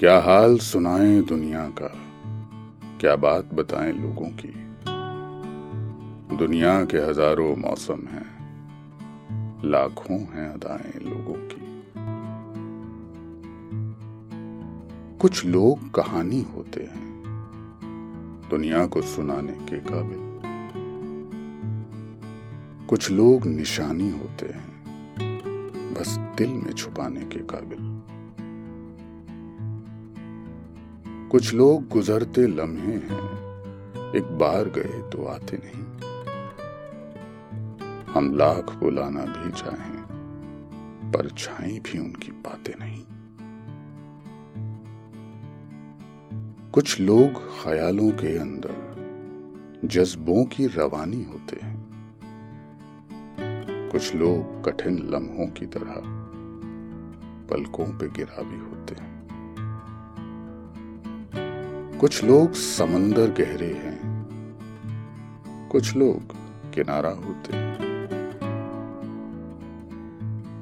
क्या हाल सुनाएँ दुनिया का? क्या बात बताएँ लोगों की? दुनिया के हज़ारों मौसम हैं, लाखों हैं अदाएँ लोगों की। कुछ लोग कहानी होते हैं, दुनिया को सुनाने के काबिल। कुछ लोग निशानी होते हैं, बस दिल में छुपाने के काबिल। कुछ लोग गुजरते लम्हे हैं। एक बार गए तो आते नहीं। हम लाख बुलाना भी चाहें, पर छाई भी उनकी पाते नहीं। कुछ लोग ख्यालों के अंदर, जज्बों की रवानी होते हैं। कुछ लोग कठिन लम्हों की तरह पलकों पे गिरा भी होते हैं। कुछ लोग समंदर गहरे हैं। कुछ लोग किनारा होते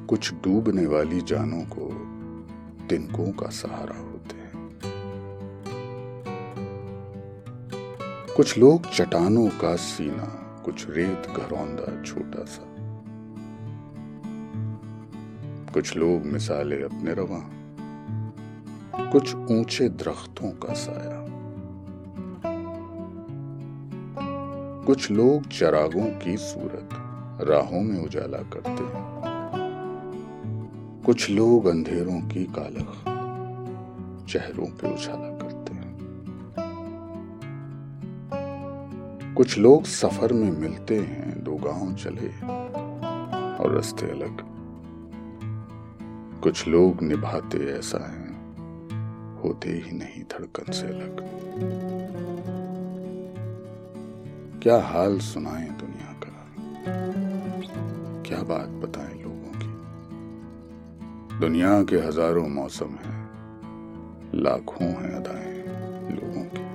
कुछ डूबने वाली जानों को तिनकों का सहारा होते हैं। कुछ लोग चट्टानों का सीना, कुछ रेत घरौंदा छोटा सा। कुछ लोग मिसाले अपने रवा। कुछ ऊँचे दरख्तों का साया। कुछ लोग चरागों की सूरत राहों में उजाला करते हैं। कुछ लोग अंधेरों की कालख चेहरों पे उजाला करते हैं। कुछ लोग सफ़र में मिलते हैं, दो गाँव चले और रास्ते अलग। कुछ लोग निभाते ऐसा है। होते ही नहीं धड़कन से अलग। क्या हाल सुनाएँ दुनिया का? क्या बात बताएँ लोगों की? दुनिया के हज़ारों मौसम हैं, लाखों हैं अदाएँ लोगों की।